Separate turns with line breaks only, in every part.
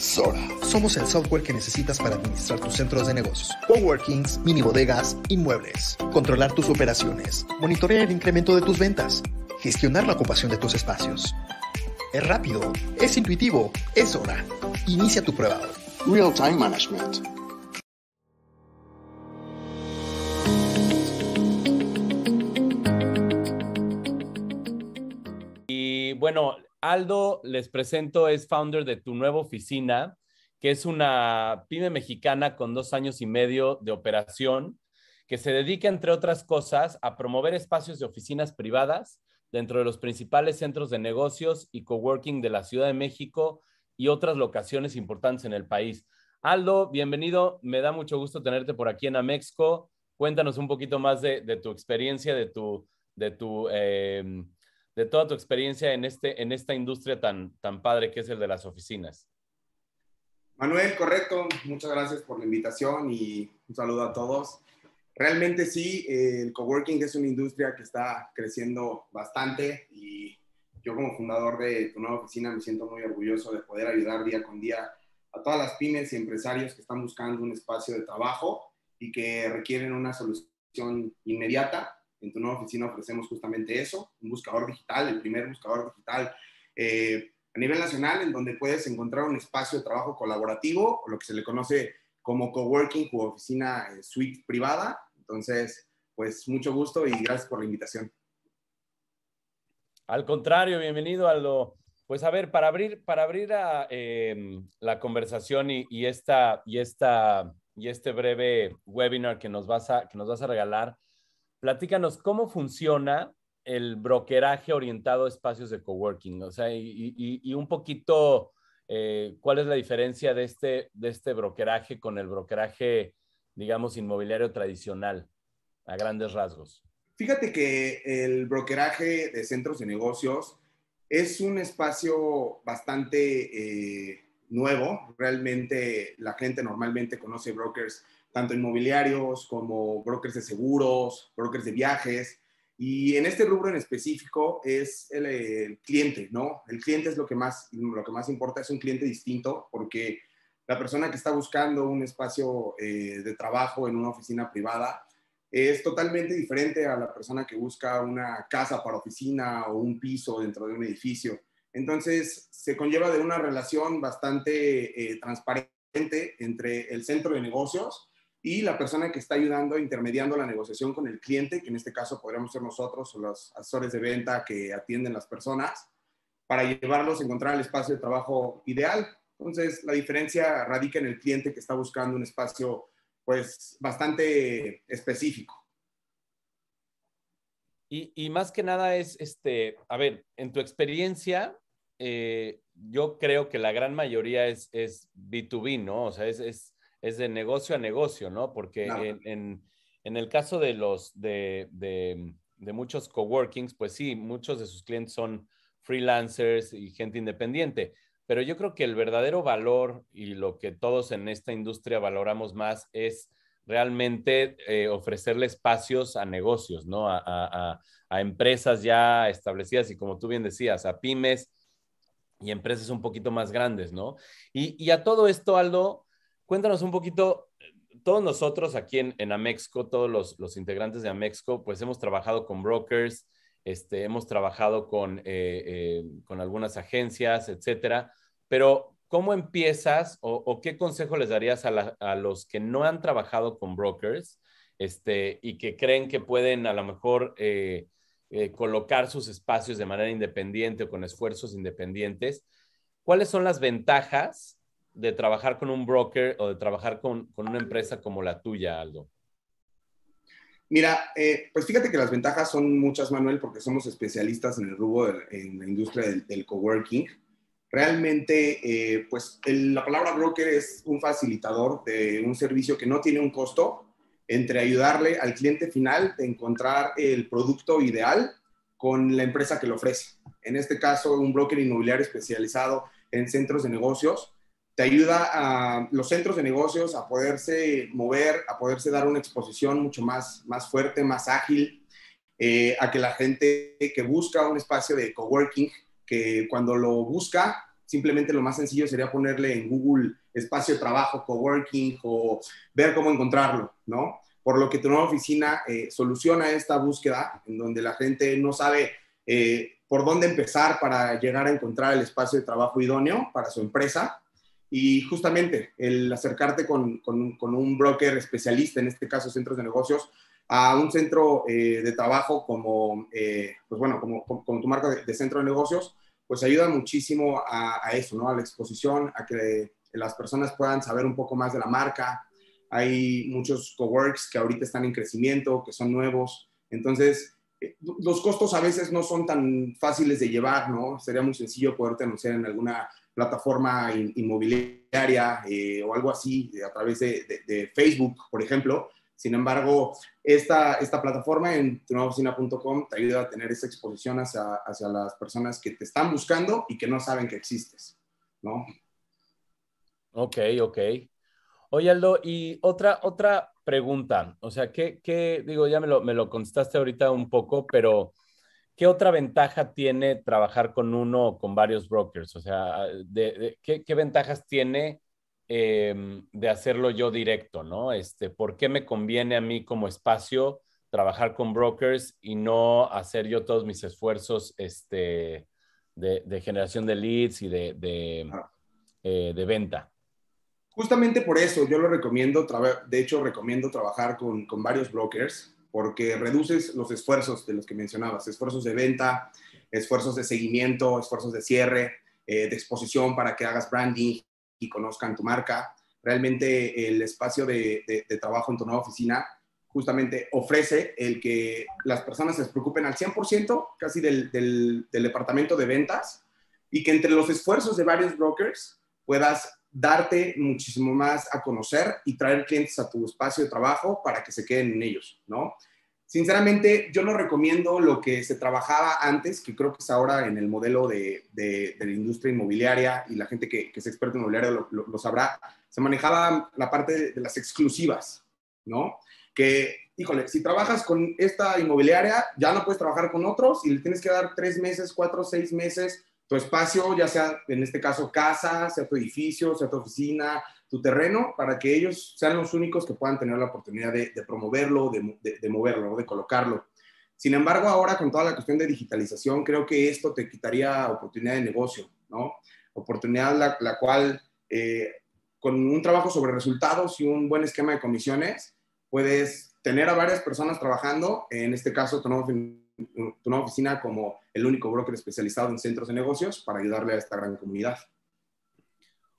Sora. Somos el software que necesitas para administrar tus centros de negocios, coworkings, mini bodegas, inmuebles, controlar tus operaciones, monitorear el incremento de tus ventas, gestionar la ocupación de tus espacios. Es rápido, es intuitivo, es hora. Inicia tu prueba. Real Time Management.
Y bueno, Aldo, les presento, es founder de tu nueva oficina, que es una pyme mexicana con dos años y medio de operación, que se dedica, entre otras cosas, a promover espacios de oficinas privadas dentro de los principales centros de negocios y coworking de la Ciudad de México y otras locaciones importantes en el país. Aldo, bienvenido. Me da mucho gusto tenerte por aquí en Amexco. Cuéntanos un poquito más de, tu experiencia, de tu, de tu eh, de toda tu experiencia en, este, en esta industria tan, tan padre que es el de las oficinas.
Manuel, correcto. Muchas gracias por la invitación y un saludo a todos. Realmente sí, el coworking es una industria que está creciendo bastante y yo como fundador de tu nueva oficina me siento muy orgulloso de poder ayudar día con día a todas las pymes y empresarios que están buscando un espacio de trabajo y que requieren una solución inmediata en tu nueva oficina ofrecemos justamente eso, un buscador digital, el primer buscador digital eh, a nivel nacional, en donde puedes encontrar un espacio de trabajo colaborativo, o lo que se le conoce como coworking o oficina eh, suite privada. Entonces, pues mucho gusto y gracias por la invitación.
Al contrario, bienvenido Aldo. Pues a ver, para abrir, para abrir a, em, la conversación y, y, esta, y, esta, y este breve webinar que nos vas a, que nos vas a regalar, platícanos cómo funciona el brokeraje orientado a espacios de coworking, o sea, y, un poquito eh, cuál es la diferencia de este, de este brokeraje con el brokeraje, digamos, inmobiliario tradicional, a grandes rasgos.
Fíjate que el brokeraje de centros de negocios es un espacio bastante eh, nuevo. Realmente la gente normalmente conoce brokers tanto inmobiliarios como brokers de seguros, brokers de viajes. Y en este rubro en específico es el, cliente, ¿no? El cliente es lo que, más, lo que más importa, es un cliente distinto porque la persona que está buscando un espacio eh, de trabajo en una oficina privada es totalmente diferente a la persona que busca una casa para oficina o un piso dentro de un edificio. Entonces, se conlleva de una relación bastante eh, transparente entre el centro de negocios y la persona que está ayudando, intermediando la negociación con el cliente, que en este caso podríamos ser nosotros o los asesores de venta que atienden las personas, para llevarlos a encontrar el espacio de trabajo ideal. Entonces, la diferencia radica en el cliente que está buscando un espacio, pues, bastante específico.
Y, más que nada es, este, a ver, en tu experiencia, eh, yo creo que la gran mayoría es, es B2B, ¿no? O sea, es, es es de negocio a negocio, ¿no? Porque en, el caso de los de, de, muchos coworkings, pues sí, muchos de sus clientes son freelancers y gente independiente. Pero yo creo que el verdadero valor y lo que todos en esta industria valoramos más es realmente eh, ofrecerle espacios a negocios, ¿no? A, empresas ya establecidas y como tú bien decías, a pymes y empresas un poquito más grandes, ¿no? Y, y a todo esto, Aldo, Cuéntanos un poquito, todos nosotros aquí en, Amexco, todos los, integrantes de Amexco, pues hemos trabajado con brokers, este, hemos trabajado con, eh, eh, con algunas agencias, etcétera, pero ¿cómo empiezas o, qué consejo les darías a, los que no han trabajado con brokers este, y que creen que pueden a lo mejor eh, colocar sus espacios de manera independiente o con esfuerzos independientes? ¿Cuáles son las ventajas de trabajar con un broker o de trabajar con, una empresa como la tuya, Aldo?
Mira, eh, pues fíjate que las ventajas son muchas, Manuel, porque somos especialistas en el rubro, en la industria del, coworking. Realmente, eh, pues la palabra broker es un facilitador de un servicio que no tiene un costo entre ayudarle al cliente final de encontrar el producto ideal con la empresa que lo ofrece. En este caso, un broker inmobiliario especializado en centros de negocios te ayuda a los centros de negocios a poderse mover, a poderse dar una exposición mucho más, más fuerte, más ágil, eh, a que la gente que busca un espacio de coworking, que cuando lo busca, simplemente lo más sencillo sería ponerle en Google espacio de trabajo, coworking o ver cómo encontrarlo, ¿no? Por lo que tu nueva oficina eh, soluciona esta búsqueda en donde la gente no sabe eh, por dónde empezar para llegar a encontrar el espacio de trabajo idóneo para su empresa. Y justamente el acercarte con, con, un broker especialista, en este caso centros de negocios, a un centro eh, de trabajo como, pues bueno, como, como, tu marca de, de centro de negocios, pues ayuda muchísimo a, eso, ¿no? A la exposición, a que las personas puedan saber un poco más de la marca. Hay muchos coworks que ahorita están en crecimiento, que son nuevos. Entonces, eh, los costos a veces no son tan fáciles de llevar, ¿no? Sería muy sencillo poderte anunciar en alguna plataforma inmobiliaria eh, o algo así a través de, Facebook, por ejemplo, sin embargo, esta, esta plataforma en tunuevaoficina.com te ayuda a tener esa exposición hacia, hacia las personas que te están buscando y que no saben que existes, ¿no?
Ok, ok. Oye, Aldo, y otra, otra pregunta, o sea, ¿qué, qué digo, ya me lo, me lo contestaste ahorita un poco, pero ¿qué otra ventaja tiene trabajar con uno o con varios brokers? O sea, de, ¿qué, ¿qué, ventajas tiene Em, de hacerlo yo directo, ¿no? Este, ¿Por qué me conviene a mí como espacio trabajar con brokers y no hacer yo todos mis esfuerzos este, de, generación de leads y de, de, eh, de, venta?
Justamente por eso yo lo recomiendo, de hecho recomiendo trabajar con, con varios brokers porque reduces los esfuerzos de los que mencionabas, esfuerzos de venta, esfuerzos de seguimiento, esfuerzos de cierre, eh, de exposición para que hagas branding, y conozcan tu marca. Realmente el espacio de, trabajo en tu nueva oficina justamente ofrece el que las personas se preocupen al 100% casi del, del, departamento de ventas y que entre los esfuerzos de varios brokers puedas darte muchísimo más a conocer y traer clientes a tu espacio de trabajo para que se queden en ellos, ¿no? Sinceramente, yo no recomiendo lo que se trabajaba antes, que creo que es ahora en el modelo de, de, la industria inmobiliaria y la gente que, es experta en inmobiliaria lo, lo, sabrá. Se manejaba la parte de, las exclusivas, ¿no? Que, híjole, si trabajas con esta inmobiliaria, ya no puedes trabajar con otros y le tienes que dar tres meses, cuatro, seis meses tu espacio, ya sea en este caso casa, sea tu edificio, sea tu oficina, tu terreno para que ellos sean los únicos que puedan tener la oportunidad de, promoverlo, de, moverlo, de colocarlo. Sin embargo, ahora con toda la cuestión de digitalización, creo que esto te quitaría oportunidad de negocio, ¿no? Oportunidad la, cual, eh, con un trabajo sobre resultados y un buen esquema de comisiones, puedes tener a varias personas trabajando, en este caso nueva, tu nueva oficina como el único broker especializado en centros de negocios para ayudarle a esta gran comunidad.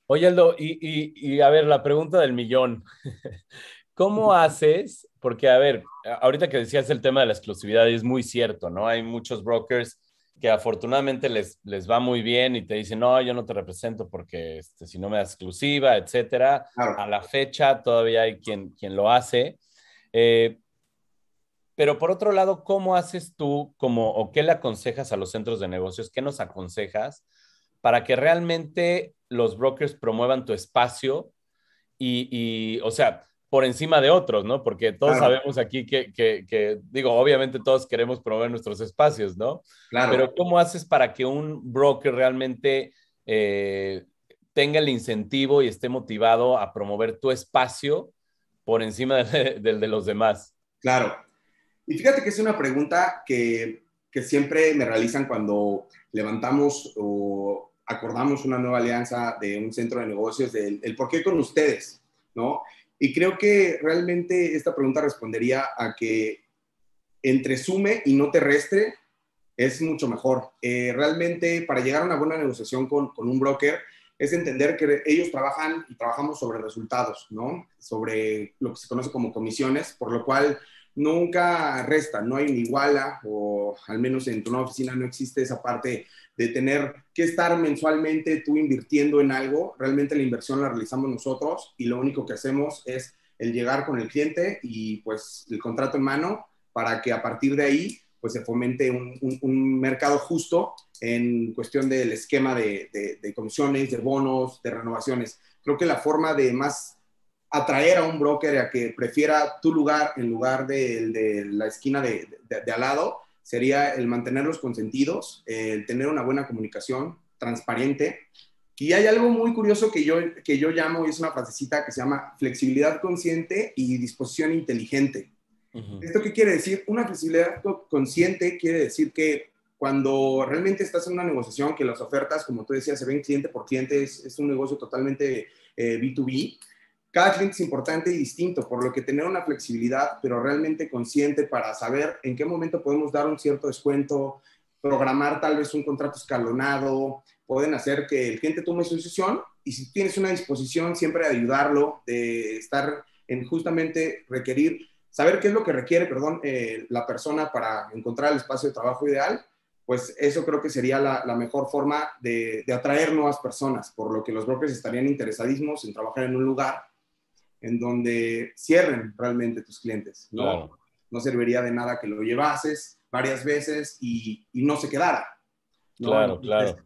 Oye, Aldo, y, a ver, la pregunta del millón. ¿Cómo haces? Porque, a ver, ahorita que decías el tema de la exclusividad, es muy cierto, ¿no? Hay muchos brokers que afortunadamente les, les va muy bien y te dicen, no, yo no te represento porque este, si no me das exclusiva, etcétera. A la fecha todavía hay quien, quien lo hace. Eh, pero por otro lado, ¿cómo haces tú como, o qué le aconsejas a los centros de negocios? ¿Qué nos aconsejas para que realmente los brokers promuevan tu espacio y, o sea, por encima de otros, ¿no? Porque todos sabemos aquí que, digo, obviamente todos queremos promover nuestros espacios, ¿no? Claro. Pero ¿cómo haces para que un broker realmente eh, tenga el incentivo y esté motivado a promover tu espacio por encima del de, los demás?
Claro. Y fíjate que es una pregunta que, que siempre me realizan cuando levantamos o acordamos una nueva alianza de un centro de negocios, del el por qué con ustedes, ¿no? Y creo que realmente esta pregunta respondería a que entre sume y no te restre es mucho mejor. Eh, realmente para llegar a una buena negociación con, con un broker es entender que ellos trabajan y trabajamos sobre resultados, ¿no? Sobre lo que se conoce como comisiones, por lo cual nunca resta, no hay iguala o al menos en tu oficina no existe esa parte de tener que estar mensualmente tú invirtiendo en algo, realmente la inversión la realizamos nosotros y lo único que hacemos es el llegar con el cliente y pues el contrato en mano para que a partir de ahí pues se fomente un, mercado justo en cuestión del esquema de, comisiones, de bonos, de renovaciones. Creo que la forma de más atraer a un broker a que prefiera tu lugar en lugar de, de la esquina de, de, al lado sería el mantenerlos consentidos, el tener una buena comunicación transparente Y hay algo muy curioso que yo, que yo llamo, y es una frasecita que se llama flexibilidad consciente y disposición inteligente. ¿Esto qué quiere decir? Una flexibilidad consciente quiere decir que cuando realmente estás en una negociación, que las ofertas, como tú decías, se ven cliente por cliente, es, un negocio totalmente B2B, eh, cada cliente es importante y distinto, por lo que tener una flexibilidad, pero realmente consciente para saber en qué momento podemos dar un cierto descuento, programar tal vez un contrato escalonado, pueden hacer que el cliente tome su decisión y si tienes una disposición siempre de ayudarlo, de estar en justamente requerir, saber qué es lo que requiere, perdón, eh, la persona para encontrar el espacio de trabajo ideal, pues eso creo que sería la, mejor forma de, atraer nuevas personas, por lo que los brokers estarían interesadísimos en trabajar en un lugar en donde cierren realmente tus clientes. No, no serviría de nada que lo llevases varias veces y, no se quedara.
Claro, claro.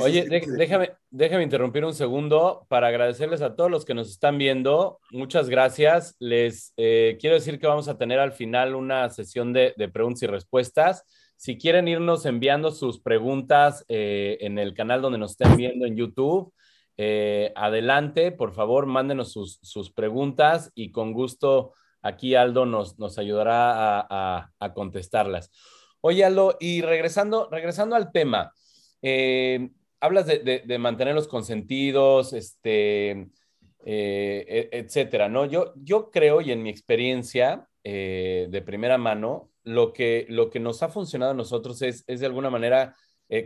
Oye, déjame, déjame interrumpir un segundo para agradecerles a todos los que nos están viendo. Muchas gracias. Les eh, quiero decir que vamos a tener al final una sesión de, preguntas y respuestas. Si quieren irnos enviando sus preguntas eh, en el canal donde nos estén viendo en YouTube, eh, adelante, por favor, mándenos sus, sus, preguntas y con gusto aquí Aldo nos, nos ayudará a, a, contestarlas. Oye, Aldo, y regresando, regresando al tema, eh, hablas de, de, mantener los consentidos, este, eh, e, etcétera, ¿no? Yo, yo creo, y en mi experiencia de primera mano, lo que, lo que nos ha funcionado a nosotros es, es de alguna manera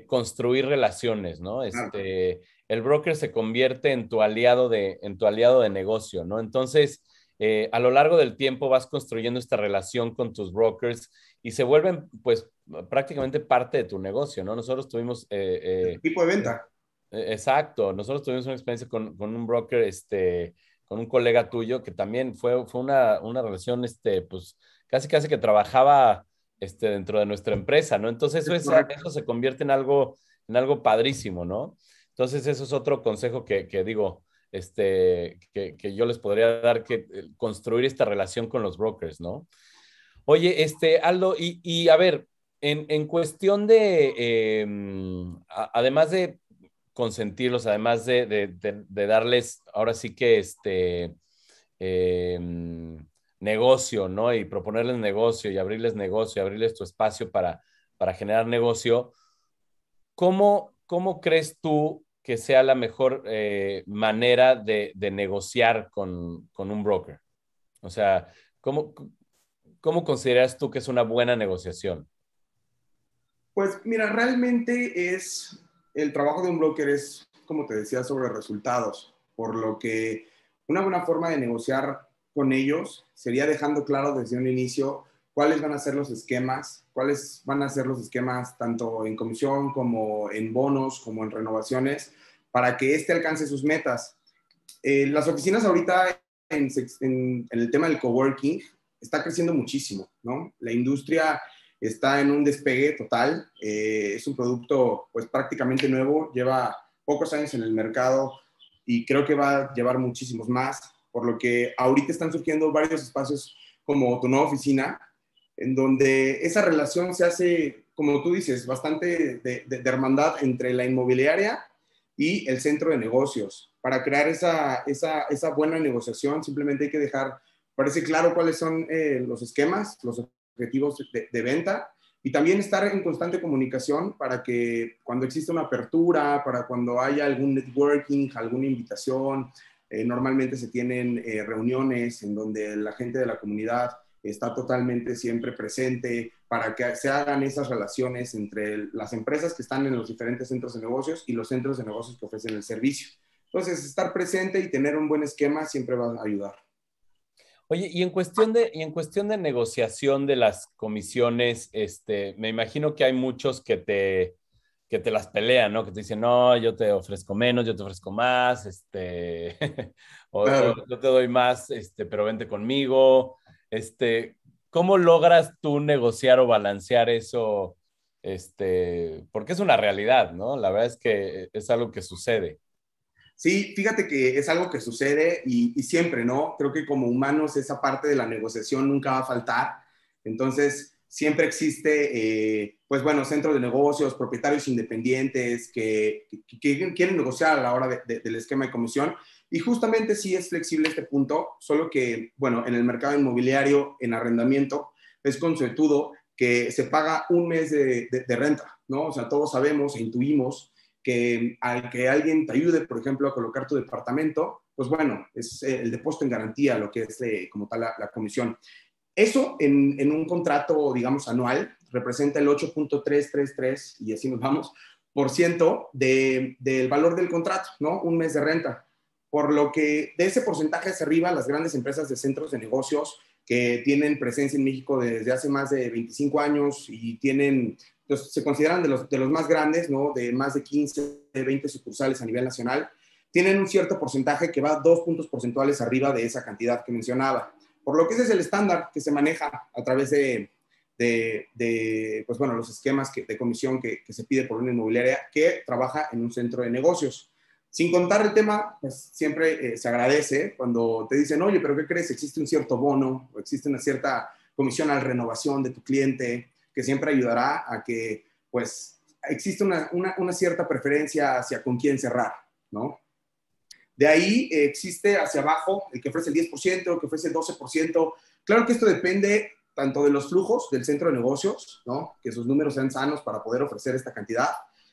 construir relaciones, ¿no? Este, el broker se convierte en tu aliado de, en tu aliado de negocio, ¿no? Entonces, eh, a lo largo del tiempo vas construyendo esta relación con tus brokers y se vuelven, pues, prácticamente parte de tu negocio, ¿no? Nosotros tuvimos...
Eh, eh tipo de venta.
Eh, exacto, nosotros tuvimos una experiencia con, con, un broker, este, con un colega tuyo que también fue, fue una, una relación, este, pues, casi casi que trabajaba este, dentro de nuestra empresa, ¿no? Entonces eso, eso se convierte en algo, en algo padrísimo, ¿no? Entonces, eso es otro consejo que, digo, este, que, yo les podría dar, que eh, construir esta relación con los brokers, ¿no? Oye, este, Aldo, y, a ver, en, cuestión de, em, además de consentirlos, además de, darles, ahora sí que este em, negocio, ¿no? Y proponerles negocio y abrirles negocio, abrirles tu espacio para, para generar negocio, ¿cómo, ¿cómo crees tú que sea la mejor eh, manera de, negociar con, un broker? O sea, ¿cómo, ¿cómo consideras tú que es una buena negociación?
Pues mira, realmente es, el trabajo de un broker es, como te decía, sobre resultados, por lo que una buena forma de negociar con ellos sería dejando claro desde un inicio cuáles van a ser los esquemas, cuáles van a ser los esquemas tanto en comisión como en bonos, como en renovaciones, para que éste alcance sus metas. Eh, las oficinas ahorita en, el tema del coworking está creciendo muchísimo, ¿no? La industria está en un despegue total, eh, es un producto pues prácticamente nuevo, lleva pocos años en el mercado y creo que va a llevar muchísimos más, por lo que ahorita están surgiendo varios espacios como tu nueva oficina, en donde esa relación se hace, como tú dices, bastante de, hermandad entre la inmobiliaria y el centro de negocios. Para crear esa, esa, esa buena negociación simplemente hay que dejar, parece claro cuáles son eh, los esquemas, los objetivos de, venta y también estar en constante comunicación para que cuando exista una apertura, para cuando haya algún networking, alguna invitación, eh, normalmente se tienen eh, reuniones en donde la gente de la comunidad está totalmente siempre presente para que se hagan esas relaciones entre las empresas que están en los diferentes centros de negocios y los centros de negocios que ofrecen el servicio. Entonces, estar presente y tener un buen esquema siempre va a ayudar.
Oye, y en cuestión de, y en cuestión de negociación de las comisiones, este, me imagino que hay muchos que te, que te las pelean, ¿no? Que te dicen, no, yo te ofrezco menos, yo te ofrezco más, este, o, yo te doy más, este, pero vente conmigo. Este, ¿Cómo logras tú negociar o balancear eso? Este, porque es una realidad, ¿no? La verdad es que es algo que sucede.
Sí, fíjate que es algo que sucede y, siempre, ¿no? Creo que como humanos esa parte de la negociación nunca va a faltar. Entonces, siempre existe, eh, pues bueno, centros de negocios, propietarios independientes que, quieren negociar a la hora del esquema de comisión. Y justamente sí es flexible este punto, solo que, bueno, en el mercado inmobiliario, en arrendamiento, es consuetudo que se paga un mes de, de, renta, ¿no? O sea, todos sabemos e intuimos que al que alguien te ayude, por ejemplo, a colocar tu departamento, pues bueno, es el depósito en garantía, lo que es eh, como tal la, comisión. Eso en, un contrato, digamos, anual, representa el 8.333, y así nos vamos, por ciento del valor del contrato, ¿no? Un mes de renta. Por lo que de ese porcentaje hacia arriba, las grandes empresas de centros de negocios que tienen presencia en México desde hace más de 25 años y tienen, se consideran de los, de los más grandes, ¿no? De más de 15, 20 sucursales a nivel nacional, tienen un cierto porcentaje que va dos puntos porcentuales arriba de esa cantidad que mencionaba. Por lo que ese es el estándar que se maneja a través de, de, pues bueno, los esquemas que, de comisión que, se pide por una inmobiliaria que trabaja en un centro de negocios. Sin contar el tema, pues siempre eh, se agradece cuando te dicen, oye, pero ¿qué crees? Existe un cierto bono o existe una cierta comisión a renovación de tu cliente que siempre ayudará a que, pues, existe una, cierta preferencia hacia con quién cerrar, ¿no? De ahí eh, existe hacia abajo el que ofrece el 10%, el que ofrece el 12%. Claro que esto depende tanto de los flujos del centro de negocios, ¿no? que sus números sean sanos para poder ofrecer esta cantidad.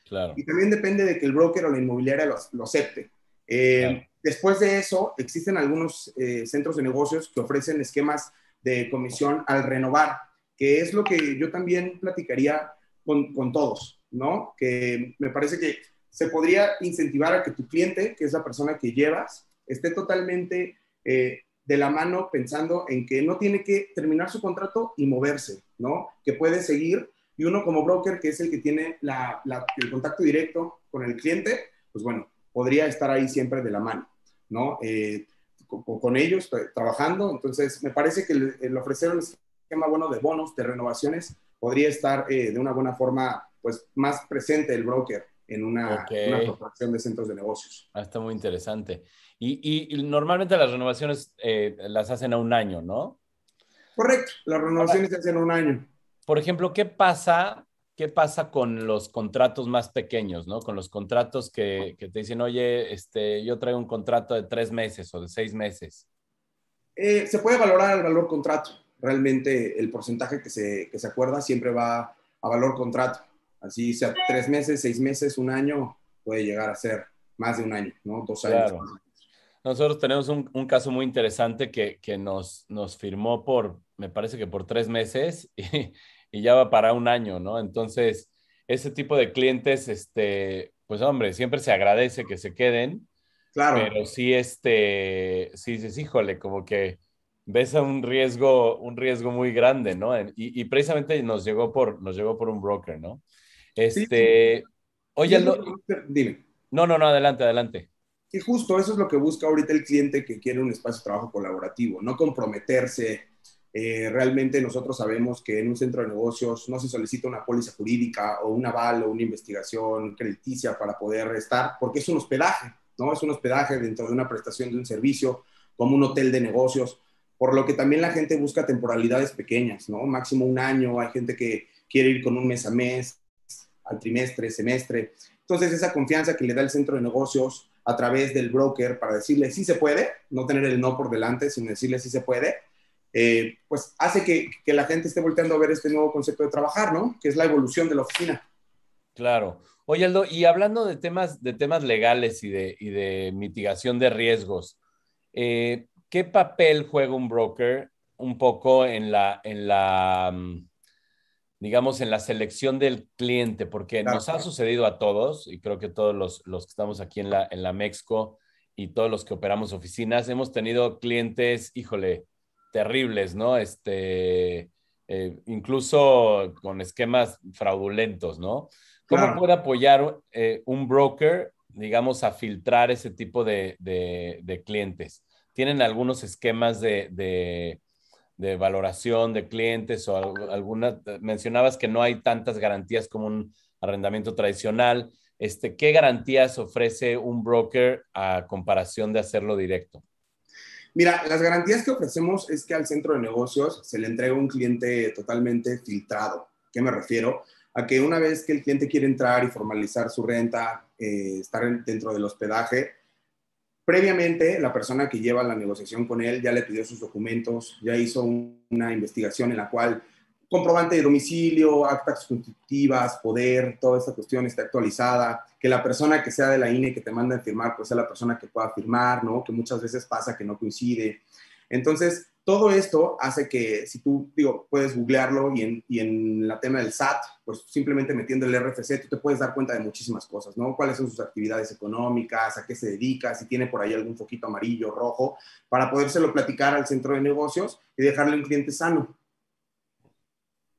Claro.
Y también depende de que el broker o la inmobiliaria lo, acepte. Eh, después de eso, existen algunos eh, centros de negocios que ofrecen esquemas de comisión al renovar, que es lo que yo también platicaría con, con todos, ¿no? Que me parece que se podría incentivar a que tu cliente, que es la persona que llevas, esté totalmente eh, de la mano pensando en que no tiene que terminar su contrato y moverse, ¿no? Que puede seguir y uno como broker, que es el que tiene el contacto directo con el cliente, pues bueno, podría estar ahí siempre de la mano, ¿no? Eh, con, ellos, trabajando. Entonces, me parece que el, ofrecer un esquema bueno de bonos, de renovaciones, podría estar eh, de una buena forma, pues, más presente el broker en una, corporación de centros de negocios.
Ah, está muy interesante. Y, y, normalmente las renovaciones eh, las hacen a un año, ¿no?
Correcto, las renovaciones se hacen a un año.
Por ejemplo, ¿qué pasa, ¿qué pasa con los contratos más pequeños, ¿no? Con los contratos que, que te dicen, oye, este, yo traigo un contrato de tres meses o de seis meses.
Eh, se puede valorar el valor contrato. Realmente el porcentaje que se, que se acuerda siempre va a valor contrato. Así sea tres meses, seis meses, un año, puede llegar a ser más de un año, ¿no? Dos años.
Nosotros tenemos un, caso muy interesante que, nos, nos firmó por, me parece que por tres meses y, ya va para un año, ¿no? Entonces, ese tipo de clientes, este, pues hombre, siempre se agradece que se queden.
Claro.
Pero sí, este, sí dices, híjole, como que ves a un riesgo, un riesgo muy grande, ¿no? Y, y, precisamente nos llegó por, nos llegó por un broker, ¿no? Este, oye,
dime.
No, no, no, adelante, adelante.
Y justo eso es lo que busca ahorita el cliente que quiere un espacio de trabajo colaborativo, no comprometerse. Eh, realmente nosotros sabemos que en un centro de negocios no se solicita una póliza jurídica o un aval o una investigación crediticia para poder estar, porque es un hospedaje, ¿no? Es un hospedaje dentro de una prestación de un servicio, como un hotel de negocios, por lo que también la gente busca temporalidades pequeñas, ¿no? Máximo un año, hay gente que quiere ir con un mes a mes, al trimestre, semestre. Entonces, esa confianza que le da el centro de negocios a través del broker para decirle sí se puede, no tener el no por delante, sino decirle sí se puede, eh, pues hace que, que, la gente esté volteando a ver este nuevo concepto de trabajar, ¿no? Que es la evolución de la oficina.
Claro. Oye, Aldo, y hablando de temas, de temas legales y de, y de mitigación de riesgos, eh, ¿qué papel juega un broker un poco en la, en la, mm, digamos, en la selección del cliente, porque nos ha sucedido a todos, y creo que todos los, los, que estamos aquí en la, en la Mexco y todos los que operamos oficinas, hemos tenido clientes, híjole, terribles, ¿no? Este, eh, incluso con esquemas fraudulentos, ¿no? ¿Cómo puede apoyar eh, un broker, digamos, a filtrar ese tipo de, de, de clientes? ¿Tienen algunos esquemas de, de valoración de clientes o alguna, mencionabas que no hay tantas garantías como un arrendamiento tradicional. Este, ¿Qué garantías ofrece un broker a comparación de hacerlo directo?
Mira, las garantías que ofrecemos es que al centro de negocios se le entrega un cliente totalmente filtrado. ¿Qué me refiero? A que una vez que el cliente quiere entrar y formalizar su renta, eh, estar dentro del hospedaje, previamente la persona que lleva la negociación con él ya le pidió sus documentos, ya hizo una investigación en la cual comprobante de domicilio, actas constitutivas, poder, toda esta cuestión está actualizada, que la persona que sea de la INE que te manda a firmar, pues sea la persona que pueda firmar, ¿no? Que muchas veces pasa que no coincide. Entonces, todo esto hace que si tú, digo, puedes googlearlo y en, y en la tema del SAT, pues simplemente metiendo el RFC, tú te puedes dar cuenta de muchísimas cosas, ¿no? Cuáles son sus actividades económicas, a qué se dedica, si tiene por ahí algún foquito amarillo, rojo, para podérselo platicar al centro de negocios y dejarle un cliente sano.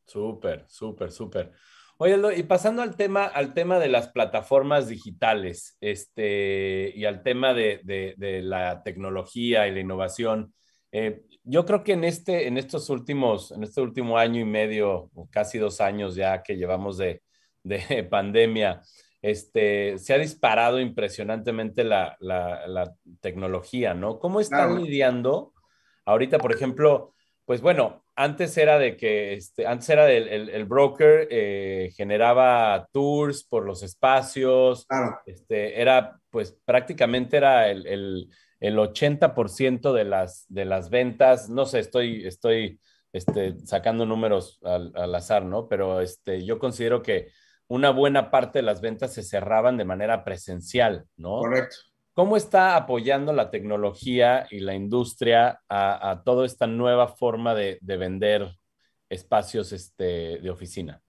Súper, súper, súper. Oye, y pasando al tema, al tema de las plataformas digitales este, y al tema de, de, la tecnología y la innovación, eh, yo creo que en, este, en estos últimos, en este último año y medio, casi dos años ya que llevamos de, de pandemia, este, se ha disparado impresionantemente la, la, la tecnología, ¿no? ¿Cómo están lidiando ahorita, por ejemplo, pues bueno, antes era de que, este, antes era del el, broker, eh, generaba tours por los espacios, este, era, pues prácticamente era el, el, el 80% de las, de las ventas, no sé, estoy, estoy este, sacando números al, al, azar, ¿no? Pero este, yo considero que una buena parte de las ventas se cerraban de manera presencial, ¿no?
Correcto.
¿Cómo está apoyando la tecnología y la industria a, toda esta nueva forma de, vender espacios este, de oficina?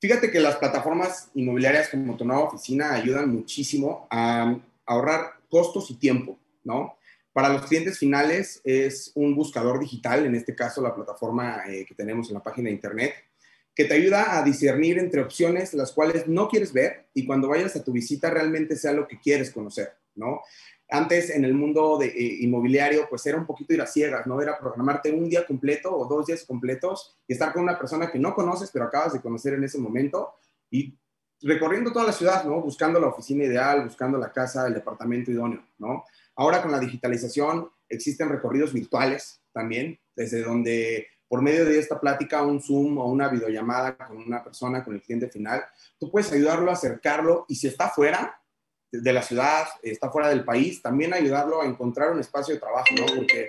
Fíjate que las plataformas inmobiliarias como tu nueva oficina ayudan muchísimo a ahorrar costos y tiempo, ¿no? Para los clientes finales es un buscador digital, en este caso la plataforma eh, que tenemos en la página de internet, que te ayuda a discernir entre opciones las cuales no quieres ver y cuando vayas a tu visita realmente sea lo que quieres conocer, ¿no? Antes en el mundo de, eh, inmobiliario pues era un poquito ir a ciegas, ¿no? Era programarte un día completo o dos días completos y estar con una persona que no conoces pero acabas de conocer en ese momento y recorriendo toda la ciudad, ¿no? Buscando la oficina ideal, buscando la casa, el departamento idóneo, ¿no? Ahora con la digitalización existen recorridos virtuales también, desde donde por medio de esta plática, un Zoom o una videollamada con una persona, con el cliente final, tú puedes ayudarlo a acercarlo y si está fuera de la ciudad, está fuera del país, también ayudarlo a encontrar un espacio de trabajo, ¿no? Porque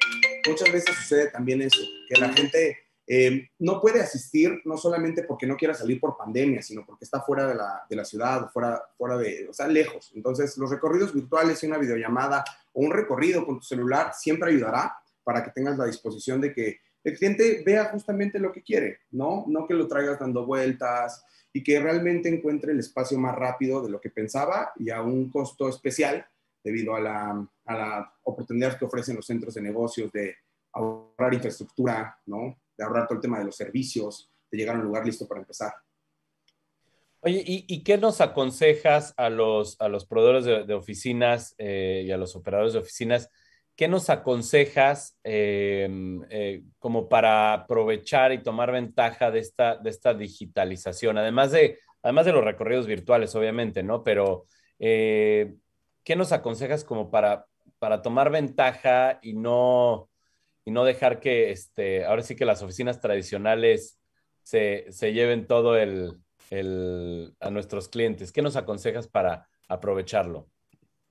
muchas veces sucede también eso, que la gente eh, no puede asistir no solamente porque no quiera salir por pandemia, sino porque está fuera de la, de la ciudad, fuera, fuera de, o sea, lejos. Entonces, los recorridos virtuales y una videollamada o un recorrido con tu celular siempre ayudará para que tengas la disposición de que el cliente vea justamente lo que quiere, ¿no? No que lo traigas dando vueltas y que realmente encuentre el espacio más rápido de lo que pensaba y a un costo especial debido a la, a la oportunidad que ofrecen los centros de negocios de ahorrar infraestructura, ¿no? De ahorrar todo el tema de los servicios, de llegar a un lugar listo para empezar.
Oye, ¿y, qué nos aconsejas a los, a los proveedores de, oficinas eh, y a los operadores de oficinas ¿qué nos aconsejas em, eh, como para aprovechar y tomar ventaja de esta, digitalización? Además de, los recorridos virtuales, obviamente, ¿no? Pero, eh, ¿qué nos aconsejas como para, tomar ventaja y no, dejar que, este, ahora sí que las oficinas tradicionales se, lleven todo a nuestros clientes? ¿Qué nos aconsejas para aprovecharlo?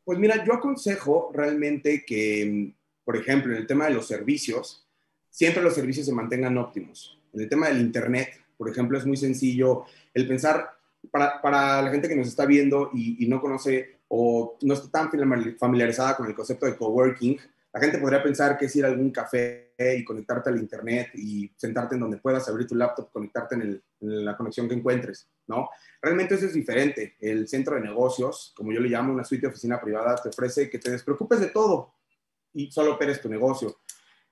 Pues mira, yo aconsejo realmente que, por ejemplo, en el tema de los servicios, siempre los servicios se mantengan óptimos. En el tema del Internet, por ejemplo, es muy sencillo el pensar, para, para la gente que nos está viendo y, y, no conoce o no está tan familiarizada con el concepto de coworking, la gente podría pensar que es ir a algún café y conectarte al internet y sentarte en donde puedas, abrir tu laptop, conectarte en, la conexión que encuentres, ¿no? Realmente eso es diferente. El centro de negocios, como yo le llamo, una suite de oficina privada, te ofrece que te despreocupes de todo y solo operes tu negocio.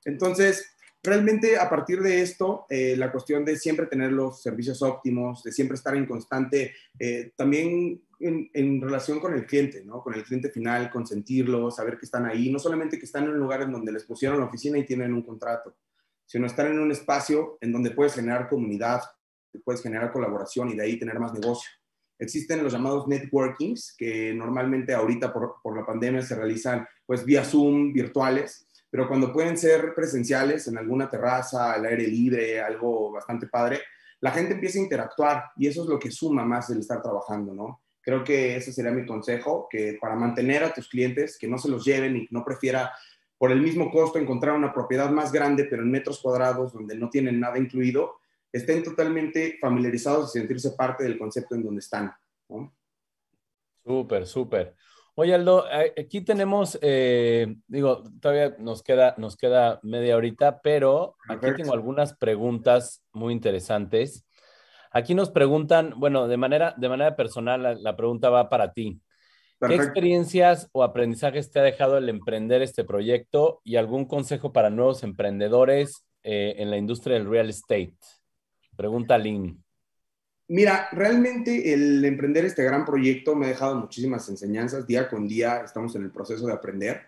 Entonces, realmente a partir de esto, eh, la cuestión de siempre tener los servicios óptimos, de siempre estar en constante, eh, también en, relación con el cliente, ¿no? Con el cliente final, consentirlo, saber que están ahí, no solamente que están en un lugar en donde les pusieron la oficina y tienen un contrato, sino estar en un espacio en donde puedes generar comunidad, puedes generar colaboración y de ahí tener más negocio. Existen los llamados networkings, que normalmente ahorita por, por la pandemia se realizan pues vía Zoom, virtuales, pero cuando pueden ser presenciales en alguna terraza, al aire libre, algo bastante padre, la gente empieza a interactuar y eso es lo que suma más el estar trabajando, ¿no? Creo que ese sería mi consejo, que para mantener a tus clientes, que no se los lleven y no prefiera por el mismo costo encontrar una propiedad más grande, pero en metros cuadrados, donde no tienen nada incluido, estén totalmente familiarizados y sentirse parte del concepto en donde están. ¿no?
Súper, súper. Oye, Aldo, aquí tenemos, eh, digo, todavía nos queda, nos queda media horita, pero aquí tengo algunas preguntas muy interesantes. Aquí nos preguntan, bueno, de manera, de manera personal, la, pregunta va para ti. ¿Qué experiencias o aprendizajes te ha dejado el emprender este proyecto y algún consejo para nuevos emprendedores eh, en la industria del real estate? Pregunta Lynn.
Mira, realmente el emprender este gran proyecto me ha dejado muchísimas enseñanzas. Día con día estamos en el proceso de aprender.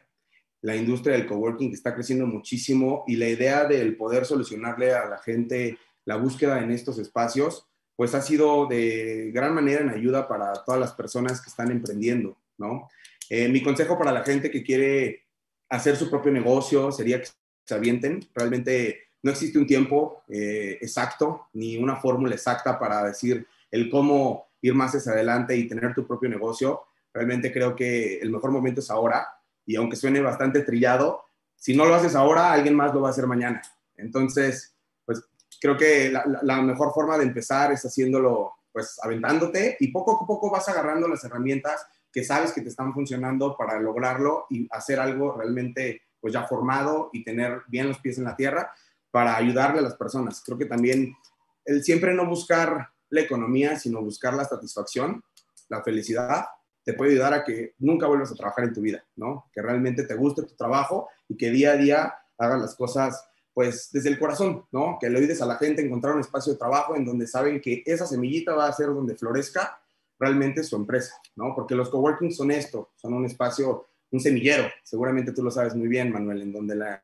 La industria del coworking está creciendo muchísimo y la idea del poder solucionarle a la gente la búsqueda en estos espacios, pues ha sido de gran manera en ayuda para todas las personas que están emprendiendo, ¿no? Eh, mi consejo para la gente que quiere hacer su propio negocio sería que se avienten. Realmente no existe un tiempo eh, exacto ni una fórmula exacta para decir el cómo ir más hacia adelante y tener tu propio negocio. Realmente creo que el mejor momento es ahora y aunque suene bastante trillado, si no lo haces ahora, alguien más lo va a hacer mañana. Entonces, creo que la, mejor forma de empezar es haciéndolo, pues aventándote y poco a poco vas agarrando las herramientas que sabes que te están funcionando para lograrlo y hacer algo realmente pues ya formado y tener bien los pies en la tierra para ayudarle a las personas. Creo que también el siempre no buscar la economía, sino buscar la satisfacción, la felicidad, te puede ayudar a que nunca vuelvas a trabajar en tu vida, ¿no? Que realmente te guste tu trabajo y que día a día hagas las cosas pues desde el corazón, ¿no? Que le ayudes a la gente encontrar un espacio de trabajo en donde saben que esa semillita va a ser donde florezca realmente su empresa, ¿no? Porque los coworking son esto, son un espacio, un semillero, seguramente tú lo sabes muy bien, Manuel, en donde la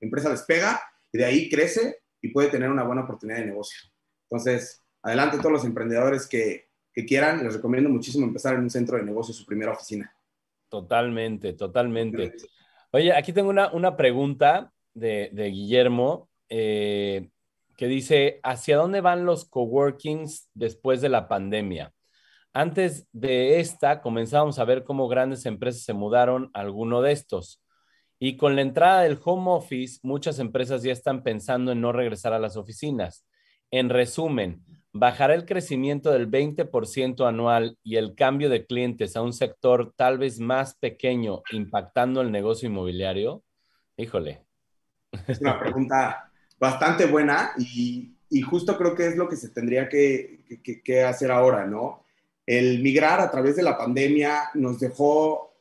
empresa despega y de ahí crece y puede tener una buena oportunidad de negocio. Entonces, adelante todos los emprendedores que, quieran, les recomiendo muchísimo empezar en un centro de negocio, su primera oficina.
Totalmente, totalmente. Oye, aquí tengo una, pregunta de, Guillermo eh, que dice, ¿hacia dónde van los coworkings después de la pandemia? Antes de esta, comenzábamos a ver cómo grandes empresas se mudaron a alguno de estos. Y con la entrada del home office, muchas empresas ya están pensando en no regresar a las oficinas. En resumen, ¿bajará el crecimiento del 20% anual y el cambio de clientes a un sector tal vez más pequeño impactando el negocio inmobiliario? Híjole.
Es una pregunta bastante buena y, justo creo que es lo que se tendría que, que hacer ahora, ¿no? El migrar a través de la pandemia nos dejó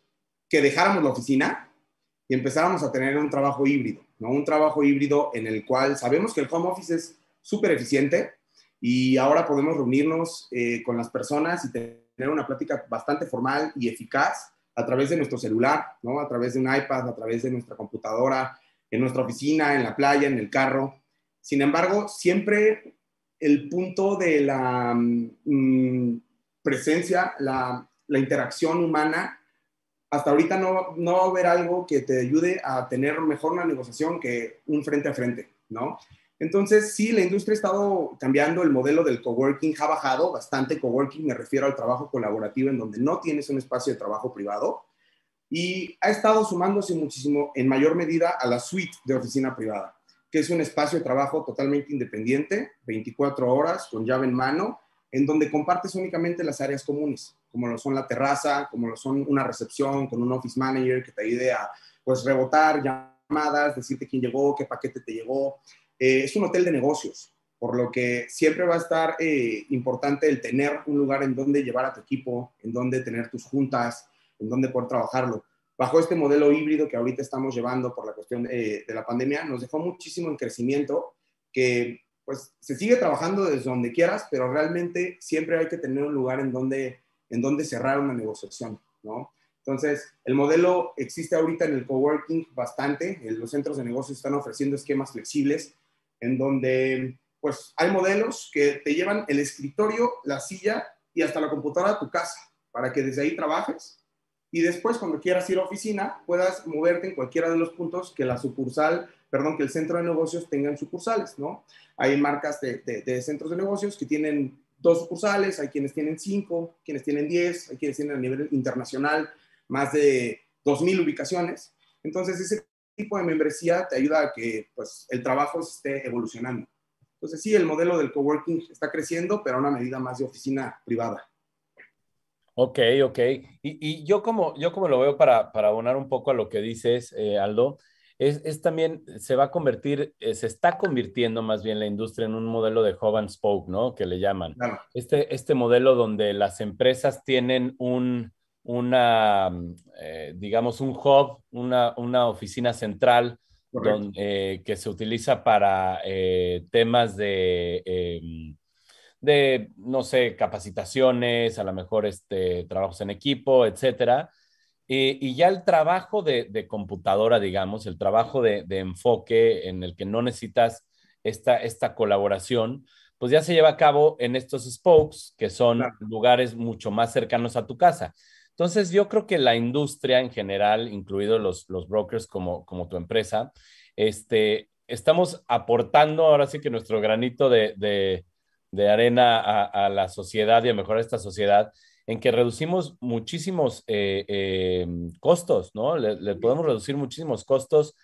que dejáramos la oficina, y empezáramos a tener un trabajo híbrido, ¿no? Un trabajo híbrido en el cual sabemos que el home office es súper eficiente y ahora podemos reunirnos eh, con las personas y tener una plática bastante formal y eficaz a través de nuestro celular, ¿no? A través de un iPad, a través de nuestra computadora, en nuestra oficina, en la playa, en el carro. Sin embargo, siempre el punto de la mm, presencia, la, la interacción humana hasta ahorita no, no va a haber algo que te ayude a tener mejor una negociación que un frente a frente, ¿no? Entonces, sí, la industria ha estado cambiando, el modelo del coworking ha bajado bastante. Coworking me refiero al trabajo colaborativo en donde no tienes un espacio de trabajo privado y ha estado sumándose muchísimo en mayor medida a la suite de oficina privada, que es un espacio de trabajo totalmente independiente, 24 horas, con llave en mano, en donde compartes únicamente las áreas comunes, como lo son la terraza, como lo son una recepción con un office manager que te ayude a pues rebotar llamadas, decirte quién llegó, qué paquete te llegó. Eh, es un hotel de negocios, por lo que siempre va a estar eh, importante el tener un lugar en donde llevar a tu equipo, en donde tener tus juntas, en donde poder trabajarlo. Bajo este modelo híbrido que ahorita estamos llevando por la cuestión de, de la pandemia, nos dejó muchísimo en crecimiento que pues se sigue trabajando desde donde quieras, pero realmente siempre hay que tener un lugar en donde, en donde cerrar una negociación, ¿no? Entonces, el modelo existe ahorita en el coworking bastante, los centros de negocios están ofreciendo esquemas flexibles en donde, pues, hay modelos que te llevan el escritorio, la silla y hasta la computadora a tu casa para que desde ahí trabajes y después cuando quieras ir a oficina puedas moverte en cualquiera de los puntos que la sucursal, perdón, que el centro de negocios tenga en sucursales, ¿no? Hay marcas de, de centros de negocios que tienen dos sucursales, hay quienes tienen cinco, quienes tienen diez, hay quienes tienen a nivel internacional más de dos mil ubicaciones. Entonces, ese tipo de membresía te ayuda a que pues, el trabajo esté evolucionando. Entonces, sí, el modelo del coworking está creciendo, pero a una medida más de oficina privada.
Ok, ok. Y, yo, como, yo como lo veo para, para abonar un poco a lo que dices, eh, Aldo, es, también, se va a convertir, eh, se está convirtiendo más bien la industria en un modelo de hub and spoke, ¿no? Que le llaman. Este, este modelo donde las empresas tienen un, una, eh, digamos, un hub, una, una oficina central donde, que se utiliza para temas de em, de, no sé, capacitaciones, a lo mejor este, trabajos en equipo, etcétera. y ya el trabajo de, computadora, digamos, el trabajo de, enfoque en el que no necesitas esta, esta colaboración, pues ya se lleva a cabo en estos spokes, que son lugares mucho más cercanos a tu casa. Entonces, yo creo que la industria en general, incluidos los, los brokers como, como tu empresa, este, estamos aportando ahora sí que nuestro granito de, de arena a, la sociedad y a mejorar esta sociedad en que reducimos muchísimos eh, eh, costos, ¿no? Le, podemos reducir muchísimos costos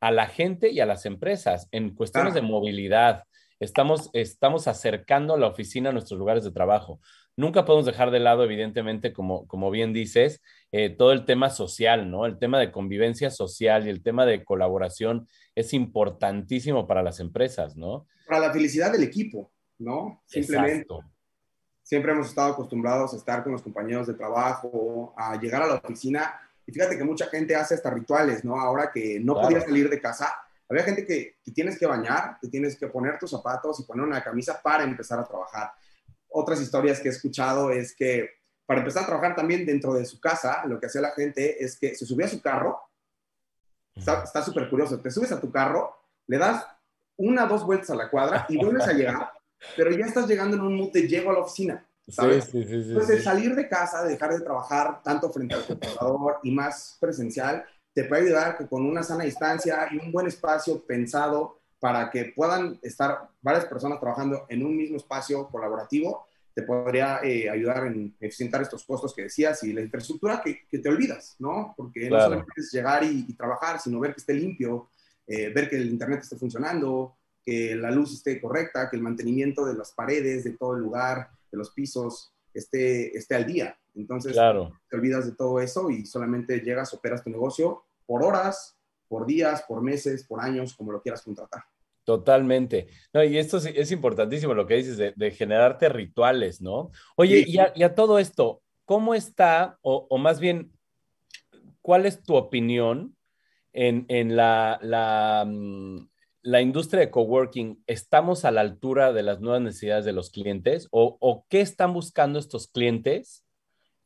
a la gente y a las empresas en cuestiones de movilidad. Estamos, estamos acercando la oficina a nuestros lugares de trabajo. Nunca podemos dejar de lado, evidentemente, como, como bien dices, eh, todo el tema social, ¿no? El tema de convivencia social y el tema de colaboración es importantísimo para las empresas, ¿no?
Para la felicidad del equipo. ¿No? Simplemente. Siempre hemos estado acostumbrados a estar con los compañeros de trabajo, a llegar a la oficina. Y fíjate que mucha gente hace hasta rituales, ¿no? Ahora que no podía salir de casa, había gente que, tienes que bañar, te tienes que poner tus zapatos y poner una camisa para empezar a trabajar. Otras historias que he escuchado es que para empezar a trabajar también dentro de su casa, lo que hacía la gente es que se subía a su carro, está súper curioso, te subes a tu carro, le das una, dos vueltas a la cuadra y vuelves a llegar pero ya estás llegando en un mood de llego a la oficina, ¿sabes? Sí, sí, sí, Entonces, salir de casa, dejar de trabajar tanto frente al computador y más presencial, te puede ayudar que con una sana distancia y un buen espacio pensado para que puedan estar varias personas trabajando en un mismo espacio colaborativo, te podría eh, ayudar en eficientar estos costos que decías y la infraestructura que, que te olvidas, ¿no? Porque no solamente es llegar y, trabajar, sino ver que esté limpio, eh, ver que el internet esté funcionando, que la luz esté correcta, que el mantenimiento de las paredes, de todo el lugar, de los pisos, esté, esté al día. Entonces, te olvidas de todo eso y solamente llegas, operas tu negocio por horas, por días, por meses, por años, como lo quieras contratar.
Totalmente. No, y esto es, importantísimo lo que dices de, generarte rituales, ¿no? Oye, y, a, todo esto, ¿cómo está, o, más bien, cuál es tu opinión en, la, la, mm, la industria de coworking, ¿estamos a la altura de las nuevas necesidades de los clientes? ¿O, qué están buscando estos clientes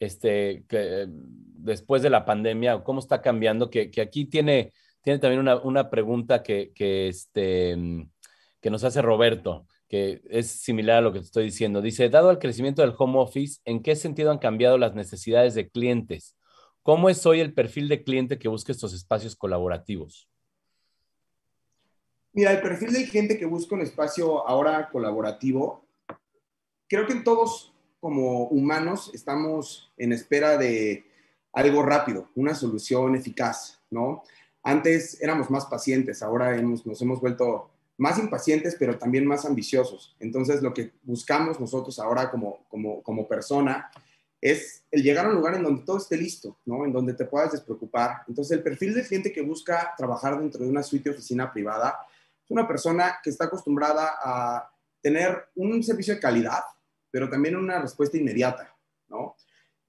este, que, después de la pandemia? ¿Cómo está cambiando? Que, aquí tiene, tiene también una, pregunta que, este, que nos hace Roberto, que es similar a lo que te estoy diciendo. Dice, dado el crecimiento del home office, ¿en qué sentido han cambiado las necesidades de clientes? ¿Cómo es hoy el perfil de cliente que busca estos espacios colaborativos?
Mira, el perfil del cliente que busca un espacio ahora colaborativo, creo que todos como humanos estamos en espera de algo rápido, una solución eficaz, ¿no? Antes éramos más pacientes, ahora hemos, nos hemos vuelto más impacientes, pero también más ambiciosos. Entonces, lo que buscamos nosotros ahora como, como, como persona es el llegar a un lugar en donde todo esté listo, ¿no? En donde te puedas despreocupar. Entonces, el perfil del cliente que busca trabajar dentro de una suite de oficina privada es una persona que está acostumbrada a tener un servicio de calidad, pero también una respuesta inmediata, ¿no?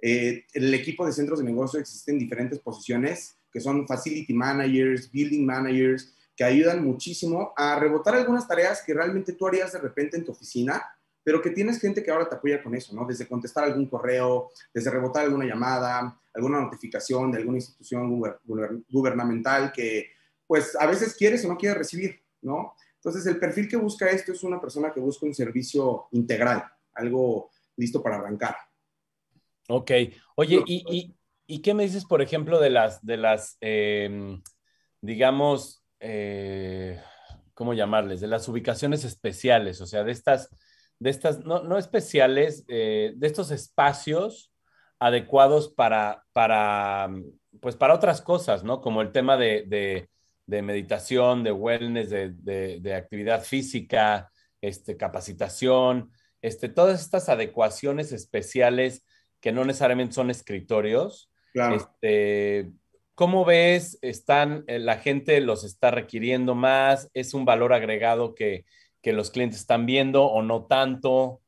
Eh, en el equipo de centros de negocio existen diferentes posiciones que son facility managers, building managers, que ayudan muchísimo a rebotar algunas tareas que realmente tú harías de repente en tu oficina, pero que tienes gente que ahora te apoya con eso, ¿no? Desde contestar algún correo, desde rebotar alguna llamada, alguna notificación de alguna institución gubernamental que, pues, a veces quieres o no quieres recibir, ¿no? Entonces, el perfil que busca esto es una persona que busca un servicio integral, algo listo para arrancar.
Ok. Oye, y, ¿y qué me dices, por ejemplo, de las, de las em, digamos, eh, ¿cómo llamarles? De las ubicaciones especiales, o sea, de estas, de estas, no, especiales, eh, de estos espacios adecuados para, para, pues para otras cosas, ¿no? Como el tema de, meditación, de wellness, de, actividad física, este, capacitación, este, todas estas adecuaciones especiales que no necesariamente son escritorios. Claro. Este, ¿Cómo ves? ¿Están, eh, la gente los está requiriendo más? ¿Es un valor agregado que, que los clientes están viendo o no tanto?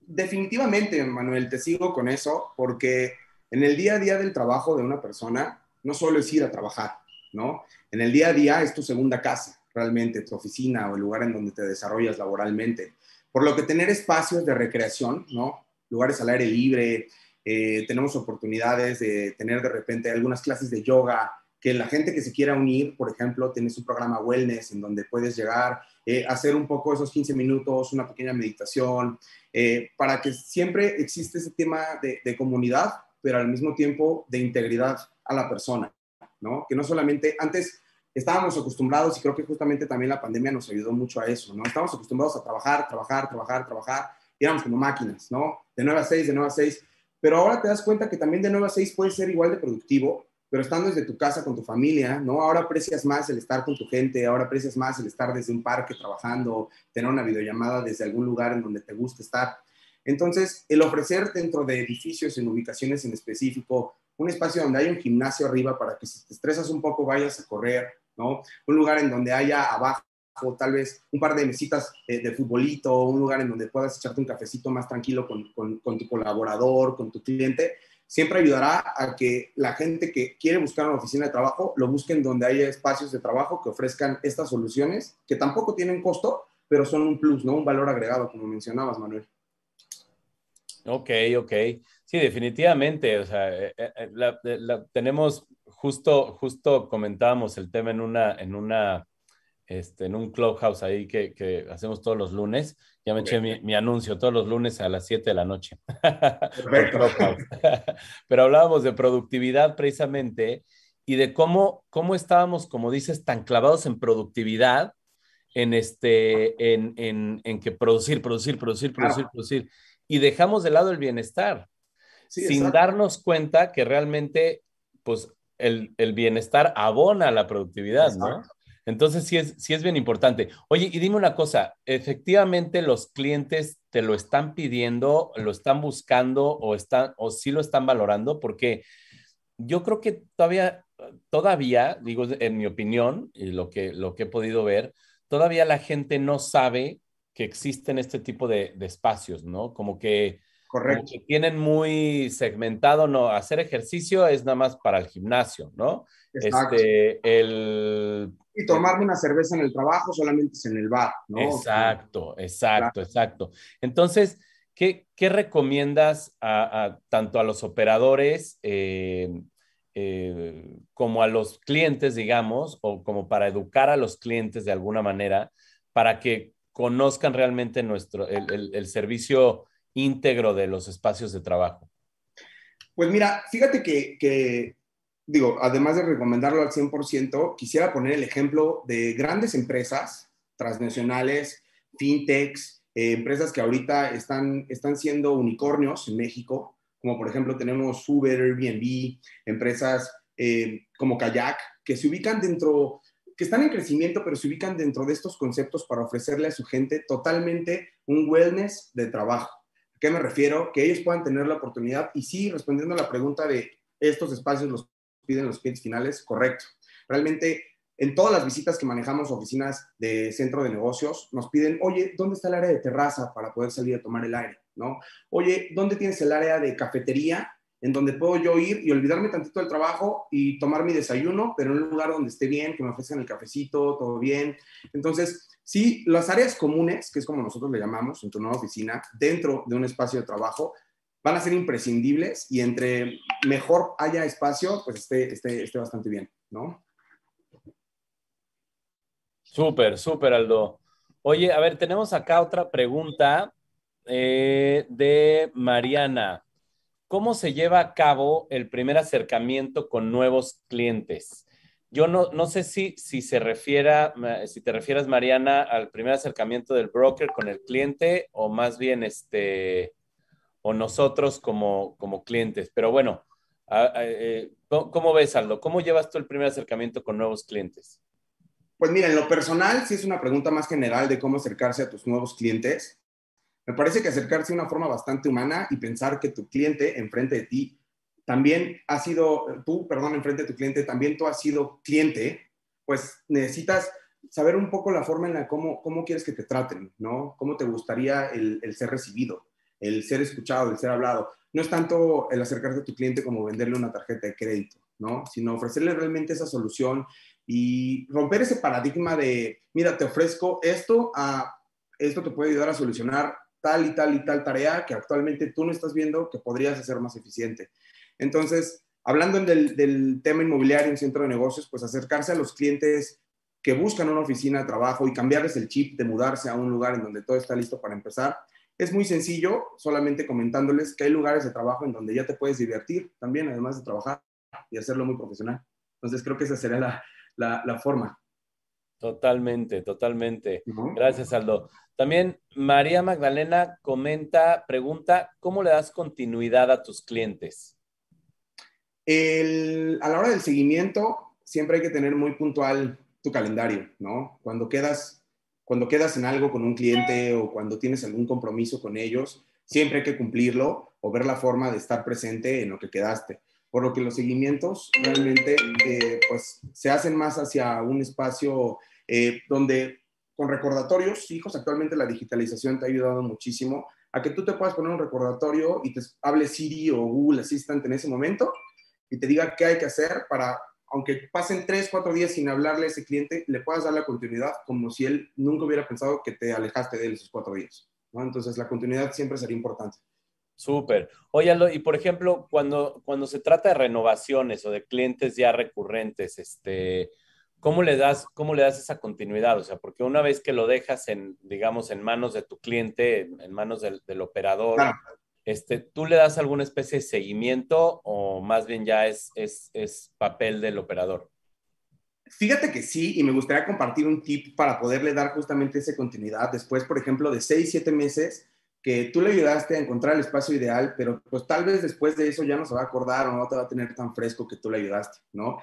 Definitivamente, Manuel, te sigo con eso, porque en el día a día del trabajo de una persona, no solo es ir a trabajar, ¿no? En el día a día es tu segunda casa, realmente, tu oficina o el lugar en donde te desarrollas laboralmente. Por lo que tener espacios de recreación, ¿no? Lugares al aire libre, eh, tenemos oportunidades de tener de repente algunas clases de yoga, que la gente que se quiera unir, por ejemplo, tienes un programa wellness en donde puedes llegar, eh, hacer un poco esos 15 minutos, una pequeña meditación, eh, para que siempre existe ese tema de, de, comunidad, pero al mismo tiempo de integridad a la persona, ¿no? Que no solamente antes estábamos acostumbrados, y creo que justamente también la pandemia nos ayudó mucho a eso, ¿no? Estábamos acostumbrados a trabajar, trabajar, trabajar, trabajar, y éramos como máquinas, ¿no? De 9 a 6, de 9 a 6, pero ahora te das cuenta que también de 9 a 6 puede ser igual de productivo, pero estando desde tu casa con tu familia, ¿no? Ahora aprecias más el estar con tu gente, ahora aprecias más el estar desde un parque trabajando, tener una videollamada desde algún lugar en donde te gusta estar. Entonces, el ofrecer dentro de edificios en ubicaciones en específico, un espacio donde haya un gimnasio arriba para que si te estresas un poco vayas a correr, ¿no? Un lugar en donde haya abajo tal vez un par de mesitas eh, de futbolito, un lugar en donde puedas echarte un cafecito más tranquilo con, con, tu colaborador, con tu cliente, siempre ayudará a que la gente que quiere buscar una oficina de trabajo lo busquen donde haya espacios de trabajo que ofrezcan estas soluciones, que tampoco tienen costo, pero son un plus, ¿no? Un valor agregado, como mencionabas, Manuel.
Ok, ok. Sí, definitivamente. O sea, eh, eh, tenemos justo, justo comentábamos el tema en una, en una este, en un clubhouse ahí que, hacemos todos los lunes. Ya me eché mi, anuncio todos los lunes a las 7 de la noche. Pero hablábamos de productividad precisamente y de cómo, cómo estábamos, como dices, tan clavados en productividad, en, este, en, en, que producir, producir, producir, producir, producir. Y dejamos de lado el bienestar, sin darnos cuenta que realmente, pues, el, el, bienestar abona la productividad, ¿no? Entonces, sí es, sí es bien importante. Oye, y dime una cosa, ¿efectivamente los clientes te lo están pidiendo, lo están buscando o, están, o sí lo están valorando? Porque yo creo que todavía, todavía, digo, en mi opinión y lo que, lo que he podido ver, todavía la gente no sabe que existen este tipo de, de espacios, ¿no? Como que
Correcto.
tienen muy segmentado, no, hacer ejercicio es nada más para el gimnasio, ¿no? Este, el...
Y tomarme una cerveza en el trabajo solamente es en el bar, ¿no?
Exacto, exacto, exacto. Entonces, ¿qué, qué recomiendas a, tanto a los operadores eh, eh, como a los clientes, digamos, o como para educar a los clientes de alguna manera, para que conozcan realmente nuestro, el, el servicio íntegro de los espacios de trabajo?
Pues mira, fíjate que, digo, además de recomendarlo al 100%, quisiera poner el ejemplo de grandes empresas transnacionales, fintechs, eh, empresas que ahorita están, están siendo unicornios en México, como por ejemplo tenemos Uber, Airbnb, empresas eh, como Kayak, que se ubican dentro, que están en crecimiento, pero se ubican dentro de estos conceptos para ofrecerle a su gente totalmente un wellness de trabajo qué me refiero? Que ellos puedan tener la oportunidad y sí, respondiendo a la pregunta de estos espacios los piden los clientes finales, correcto. Realmente en todas las visitas que manejamos oficinas de centro de negocios, nos piden, oye, ¿dónde está el área de terraza para poder salir a tomar el aire? ¿No? Oye, ¿dónde tienes el área de cafetería en donde puedo yo ir y olvidarme tantito del trabajo y tomar mi desayuno, pero en un lugar donde esté bien, que me ofrezcan el cafecito, todo bien? Entonces, Sí, las áreas comunes, que es como nosotros le llamamos en tu nueva oficina, dentro de un espacio de trabajo, van a ser imprescindibles y entre mejor haya espacio, pues esté, esté, esté bastante bien, ¿no?
Súper, súper, Aldo. Oye, a ver, tenemos acá otra pregunta eh, de Mariana. ¿cómo se lleva a cabo el primer acercamiento con nuevos clientes? Yo no, no sé si, si se refiera, si te refieres, Mariana, al primer acercamiento del broker con el cliente o más bien este, o nosotros como, como clientes. Pero bueno, eh, ¿cómo ves, Aldo? ¿Cómo llevas tú el primer acercamiento con nuevos clientes?
Pues mira, en lo personal, sí es una pregunta más general de cómo acercarse a tus nuevos clientes. Me parece que acercarse de una forma bastante humana y pensar que tu cliente enfrente de ti también ha sido, tú, perdón, enfrente de tu cliente, también tú has sido cliente, pues necesitas saber un poco la forma en la cómo, cómo quieres que te traten, ¿no? Cómo te gustaría el, el ser recibido, el ser escuchado, el ser hablado. No es tanto el acercarte a tu cliente como venderle una tarjeta de crédito, ¿no? Sino ofrecerle realmente esa solución y romper ese paradigma de, mira, te ofrezco esto, a, esto te puede ayudar a solucionar tal y tal y tal tarea que actualmente tú no estás viendo que podrías hacer más eficiente. Entonces, hablando del, del tema inmobiliario en centro de negocios, pues acercarse a los clientes que buscan una oficina de trabajo y cambiarles el chip de mudarse a un lugar en donde todo está listo para empezar. Es muy sencillo, solamente comentándoles que hay lugares de trabajo en donde ya te puedes divertir también, además de trabajar y hacerlo muy profesional. Entonces creo que esa sería la, la, la forma.
Totalmente, totalmente. Gracias, Aldo. También María Magdalena comenta, pregunta, ¿cómo le das continuidad a tus clientes?
A la hora del seguimiento, siempre hay que tener muy puntual tu calendario, ¿no? Cuando quedas, cuando quedas en algo con un cliente o cuando tienes algún compromiso con ellos, siempre hay que cumplirlo o ver la forma de estar presente en lo que quedaste. Por lo que los seguimientos realmente eh, pues, se hacen más hacia un espacio eh, donde con recordatorios hijos, actualmente la digitalización te ha ayudado muchísimo a que tú te puedas poner un recordatorio y te hable Siri o Google Assistant en ese momento y te diga qué hay que hacer para, aunque pasen tres, cuatro días sin hablarle a ese cliente, le puedas dar la continuidad como si él nunca hubiera pensado que te alejaste de él esos cuatro días. ¿no? Entonces, la continuidad siempre sería importante.
Súper. Oye, y por ejemplo, cuando, cuando se trata de renovaciones o de clientes ya recurrentes, este, ¿cómo le das, cómo le das esa continuidad? O sea, porque una vez que lo dejas en, digamos, en manos de tu cliente, en, manos del, del operador, este, ¿tú le das alguna especie de seguimiento o más bien ya es, es, es papel del operador?
Fíjate que sí, y me gustaría compartir un tip para poderle dar justamente esa continuidad. Después, por ejemplo, de seis, siete meses, que tú le ayudaste a encontrar el espacio ideal, pero pues tal vez después de eso ya no se va a acordar o no te va a tener tan fresco que tú le ayudaste, ¿no?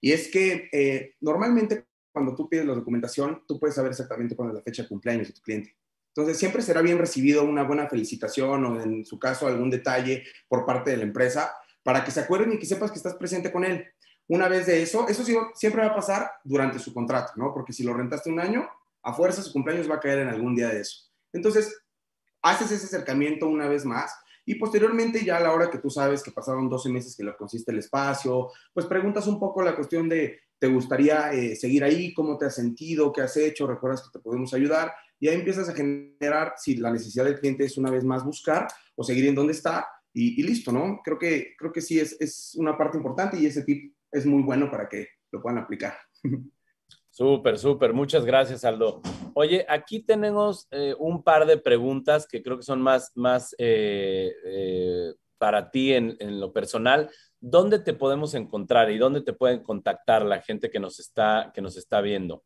Y es que eh, normalmente cuando tú pides la documentación, tú puedes saber exactamente cuándo es la fecha de cumpleaños de tu cliente. Entonces, siempre será bien recibido una buena felicitación o, en su caso, algún detalle por parte de la empresa para que se acuerden y que sepas que estás presente con él. Una vez de eso, eso siempre va a pasar durante su contrato, ¿no? Porque si lo rentaste un año, a fuerza su cumpleaños va a caer en algún día de eso. Entonces, haces ese acercamiento una vez más y posteriormente ya a la hora que tú sabes que pasaron 12 meses que le consiste el espacio, pues preguntas un poco la cuestión de, ¿te gustaría eh, seguir ahí? ¿Cómo te has sentido? ¿Qué has hecho? ¿Recuerdas que te podemos ayudar? Y ahí empiezas a generar si la necesidad del cliente es una vez más buscar o seguir en donde está y, listo, ¿no? Creo que, creo que sí es, es una parte importante y ese tip es muy bueno para que lo puedan aplicar.
Súper, súper. Muchas gracias, Aldo. Oye, aquí tenemos eh, un par de preguntas que creo que son más, más eh, eh, para ti en, en, lo personal. ¿Dónde te podemos encontrar y dónde te pueden contactar la gente que nos está, que nos está viendo?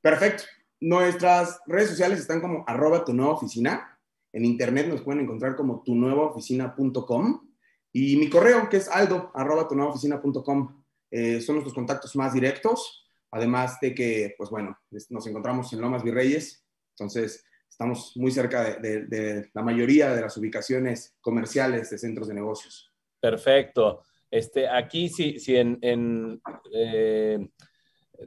Perfecto. Nuestras redes sociales están como arroba tu nueva oficina. En internet nos pueden encontrar como tu nueva oficina.com. Y mi correo, que es aldo tu nueva oficina.com. Eh, son nuestros contactos más directos. Además de que, pues bueno, nos encontramos en Lomas Virreyes. Entonces, estamos muy cerca de, la mayoría de las ubicaciones comerciales de centros de negocios.
Perfecto. Este, aquí sí en, en eh,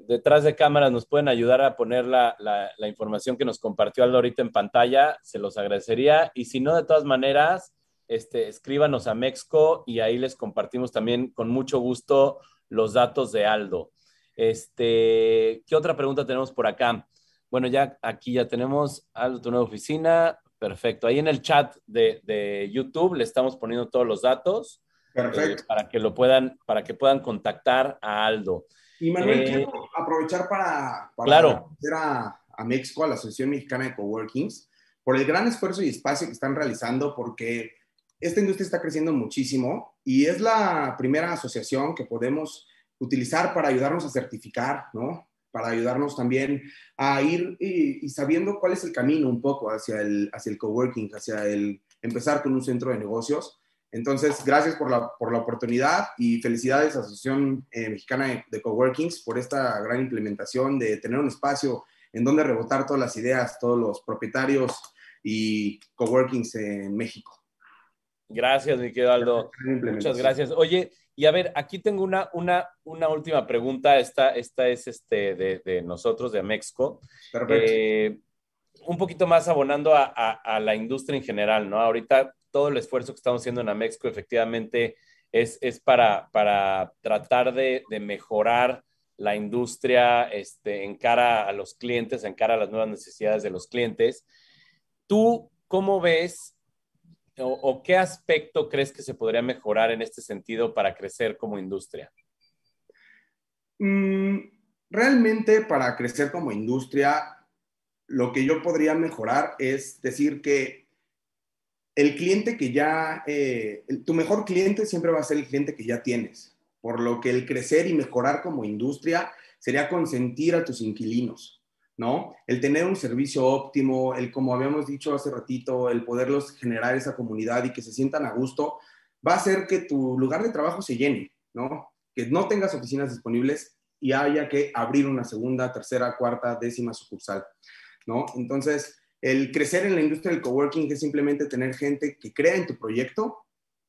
detrás de cámaras nos pueden ayudar a poner la, la, información que nos compartió Aldo ahorita en pantalla, se los agradecería. Y si no, de todas maneras, este, escríbanos a Mexco y ahí les compartimos también con mucho gusto los datos de Aldo. Este, ¿Qué otra pregunta tenemos por acá? Bueno, ya aquí ya tenemos Aldo, tu nueva oficina. Perfecto. Ahí en el chat de, de YouTube le estamos poniendo todos los datos.
Perfecto.
Eh, para que lo puedan, para que puedan contactar a Aldo.
Y Manuel, eh, quiero aprovechar para, para
claro.
a, a México, a la Asociación Mexicana de Coworkings, por el gran esfuerzo y espacio que están realizando, porque esta industria está creciendo muchísimo y es la primera asociación que podemos utilizar para ayudarnos a certificar, ¿no? Para ayudarnos también a ir y, sabiendo cuál es el camino un poco hacia el, hacia el coworking, hacia el empezar con un centro de negocios. Entonces, gracias por la, por la oportunidad y felicidades a Asociación eh, Mexicana de, de Coworkings por esta gran implementación de tener un espacio en donde rebotar todas las ideas, todos los propietarios y coworkings en México.
Gracias, mi querido Aldo. Muchas gracias. Oye, y a ver, aquí tengo una, una, una última pregunta. Esta, esta es este de, de nosotros, de Amexco. Eh, un poquito más abonando a, a, la industria en general, ¿no? Ahorita todo el esfuerzo que estamos haciendo en Amexco efectivamente es, es para, para tratar de, de, mejorar la industria este, en cara a los clientes, en cara a las nuevas necesidades de los clientes. ¿Tú cómo ves o, qué aspecto crees que se podría mejorar en este sentido para crecer como industria?
Mm, realmente para crecer como industria, lo que yo podría mejorar es decir que el cliente que ya, eh, tu mejor cliente siempre va a ser el cliente que ya tienes, por lo que el crecer y mejorar como industria sería consentir a tus inquilinos. ¿no? El tener un servicio óptimo, el, como habíamos dicho hace ratito, el poderlos generar esa comunidad y que se sientan a gusto, va a hacer que tu lugar de trabajo se llene, ¿no? Que no tengas oficinas disponibles y haya que abrir una segunda, tercera, cuarta, décima sucursal, ¿no? Entonces, el crecer en la industria del coworking es simplemente tener gente que crea en tu proyecto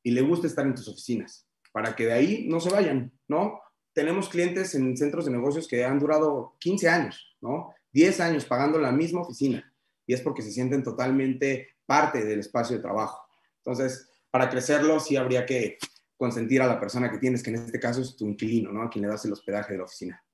y le gusta estar en tus oficinas, para que de ahí no se vayan, ¿no? Tenemos clientes en centros de negocios que han durado 15 años, ¿no? 10 años pagando la misma oficina y es porque se sienten totalmente parte del espacio de trabajo. Entonces, para crecerlo sí habría que consentir a la persona que tienes, que en este caso es tu inquilino, ¿no? A quien le das el hospedaje de la oficina.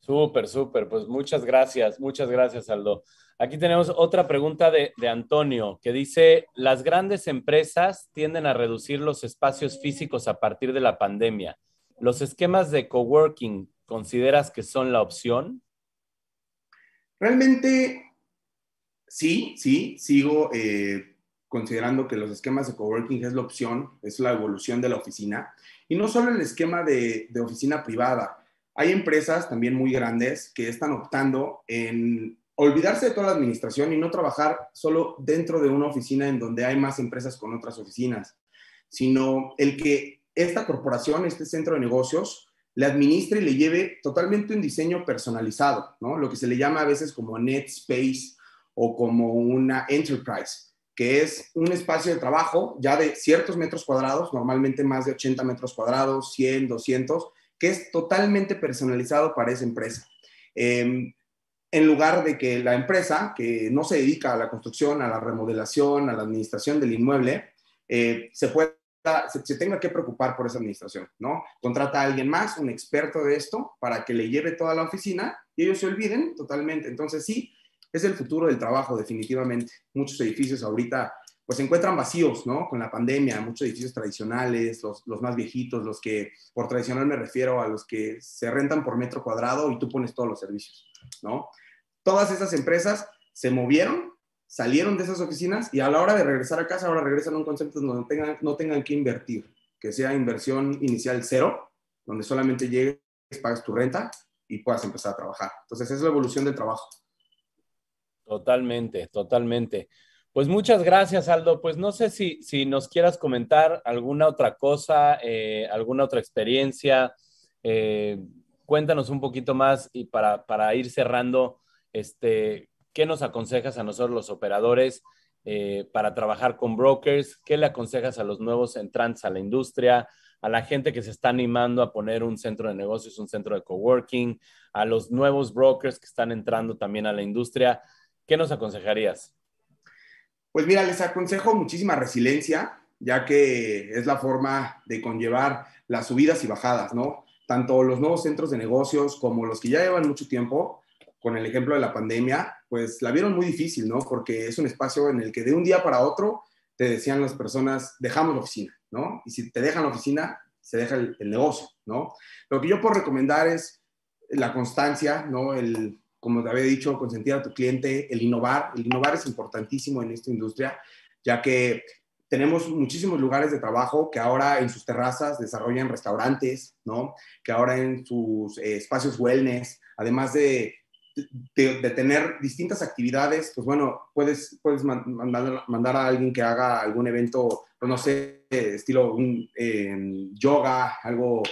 Súper, súper. Pues muchas gracias, muchas gracias, Aldo. Aquí tenemos otra pregunta de, de, Antonio que dice, las grandes empresas tienden a reducir los espacios físicos a partir de la pandemia. ¿Los esquemas de coworking consideras que son la opción?
Realmente, sí, sí, sigo eh, considerando que los esquemas de coworking es la opción, es la evolución de la oficina. Y no solo el esquema de, de oficina privada. Hay empresas también muy grandes que están optando en olvidarse de toda la administración y no trabajar solo dentro de una oficina en donde hay más empresas con otras oficinas, sino el que esta corporación, este centro de negocios, le administre y le lleve totalmente un diseño personalizado, ¿no? Lo que se le llama a veces como net space o como una enterprise, que es un espacio de trabajo ya de ciertos metros cuadrados, normalmente más de 80 metros cuadrados, 100, 200, que es totalmente personalizado para esa empresa. Em, en lugar de que la empresa, que no se dedica a la construcción, a la remodelación, a la administración del inmueble, eh, se pueda se, tenga que preocupar por esa administración, ¿no? Contrata a alguien más, un experto de esto, para que le lleve toda la oficina y ellos se olviden totalmente. Entonces, sí, es el futuro del trabajo, definitivamente. Muchos edificios ahorita, pues se encuentran vacíos, ¿no? Con la pandemia, muchos edificios tradicionales, los, los más viejitos, los que, por tradicional me refiero a los que se rentan por metro cuadrado y tú pones todos los servicios, ¿no? Todas esas empresas se movieron salieron de esas oficinas y a la hora de regresar a casa, ahora regresan a un concepto donde tengan, no tengan que invertir, que sea inversión inicial cero, donde solamente llegues, pagas tu renta y puedas empezar a trabajar. Entonces, esa es la evolución del trabajo.
Totalmente, totalmente. Pues muchas gracias, Aldo. Pues no sé si, si nos quieras comentar alguna otra cosa, eh, alguna otra experiencia. Eh, cuéntanos un poquito más y para, para ir cerrando, este, ¿Qué nos aconsejas a nosotros los operadores eh, para trabajar con brokers? ¿Qué le aconsejas a los nuevos entrantes a la industria? a la gente que se está animando a poner un centro de negocios, un centro de coworking, a los nuevos brokers que están entrando también a la industria. ¿Qué nos aconsejarías?
Pues mira, les aconsejo muchísima resiliencia, ya que es la forma de conllevar las subidas y bajadas, ¿no? Tanto los nuevos centros de negocios como los que ya llevan mucho tiempo, con el ejemplo de la pandemia, pues la vieron muy difícil, ¿no? Porque es un espacio en el que de un día para otro te decían las personas, dejamos la oficina, ¿no? Y si te dejan la oficina, se deja el, negocio, ¿no? Lo que yo puedo recomendar es la constancia, ¿no? El, como te había dicho, consentir a tu cliente, el innovar. El innovar es importantísimo en esta industria, ya que tenemos muchísimos lugares de trabajo que ahora en sus terrazas desarrollan restaurantes, ¿no? Que ahora en sus eh, espacios wellness, además de, de, tener distintas actividades, pues bueno, puedes, puedes mandar, mandar, a alguien que haga algún evento, pues no sé, estilo un, yoga, algo...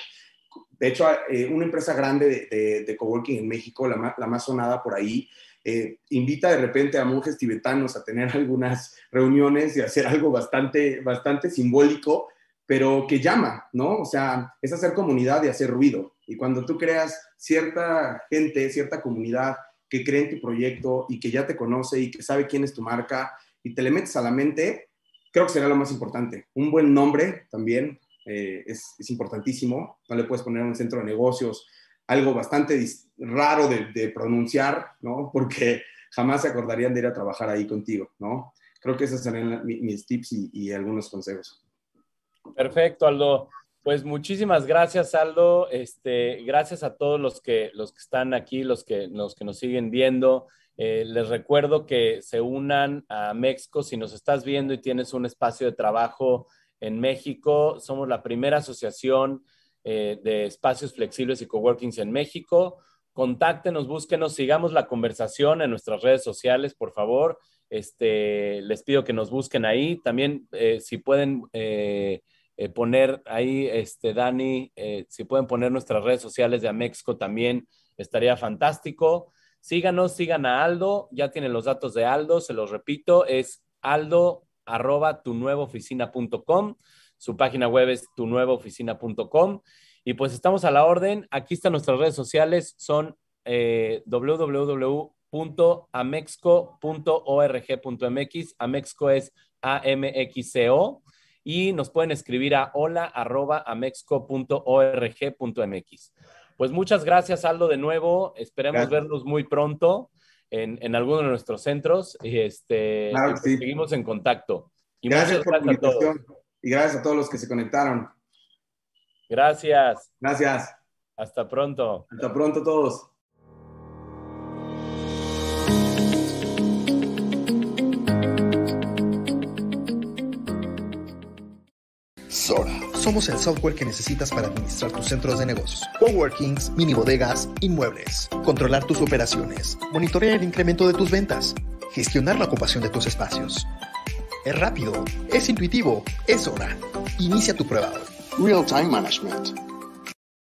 De hecho, eh, una empresa grande de, de, coworking en México, la, la más sonada por ahí, eh, invita de repente a monjes tibetanos a tener algunas reuniones y hacer algo bastante, bastante simbólico, pero que llama, ¿no? O sea, es hacer comunidad y hacer ruido. Y cuando tú creas cierta gente, cierta comunidad que cree en tu proyecto y que ya te conoce y que sabe quién es tu marca y te le metes a la mente, creo que será lo más importante. Un buen nombre también eh, es, es, importantísimo. No le puedes poner un centro de negocios algo bastante raro de, pronunciar, ¿no? Porque jamás se acordarían de ir a trabajar ahí contigo, ¿no? Creo que esos serían mis tips y, algunos consejos.
Perfecto, Aldo. Pues muchísimas gracias, Aldo. Este, gracias a todos los que, los que están aquí, los que, los que nos siguen viendo. Eh, les recuerdo que se unan a México si nos estás viendo y tienes un espacio de trabajo en México. Somos la primera asociación eh, de espacios flexibles y coworkings en México. Contáctenos, búsquenos, sigamos la conversación en nuestras redes sociales, por favor. Este, les pido que nos busquen ahí. También, eh, si pueden eh, poner ahí, este, Dani, si pueden poner nuestras redes sociales de Amexco también, estaría fantástico. Síganos, sigan a Aldo, ya tienen los datos de Aldo, se los repito, es aldo arroba tu oficina.com. Su página web es tunuevaoficina.com. Y pues estamos a la orden. Aquí están nuestras redes sociales. Son eh, www.amexco.org.mx. Amexco es A-M-X-C-O. Y nos pueden escribir a hola.amexco.org.mx. Pues muchas gracias, Aldo, de nuevo. Esperemos vernos muy pronto en, en, alguno de nuestros centros. Y este, pues seguimos en contacto.
Y gracias por la invitación y gracias a todos los que se conectaron.
Gracias.
Gracias.
Hasta pronto.
Hasta pronto todos.
Somos el software que necesitas para administrar tus centros de negocios, coworkings, mini bodegas, inmuebles, controlar tus operaciones, monitorear el incremento de tus ventas, gestionar la ocupación de tus espacios. Es rápido, es intuitivo, es hora. Inicia tu prueba.
Real Time Management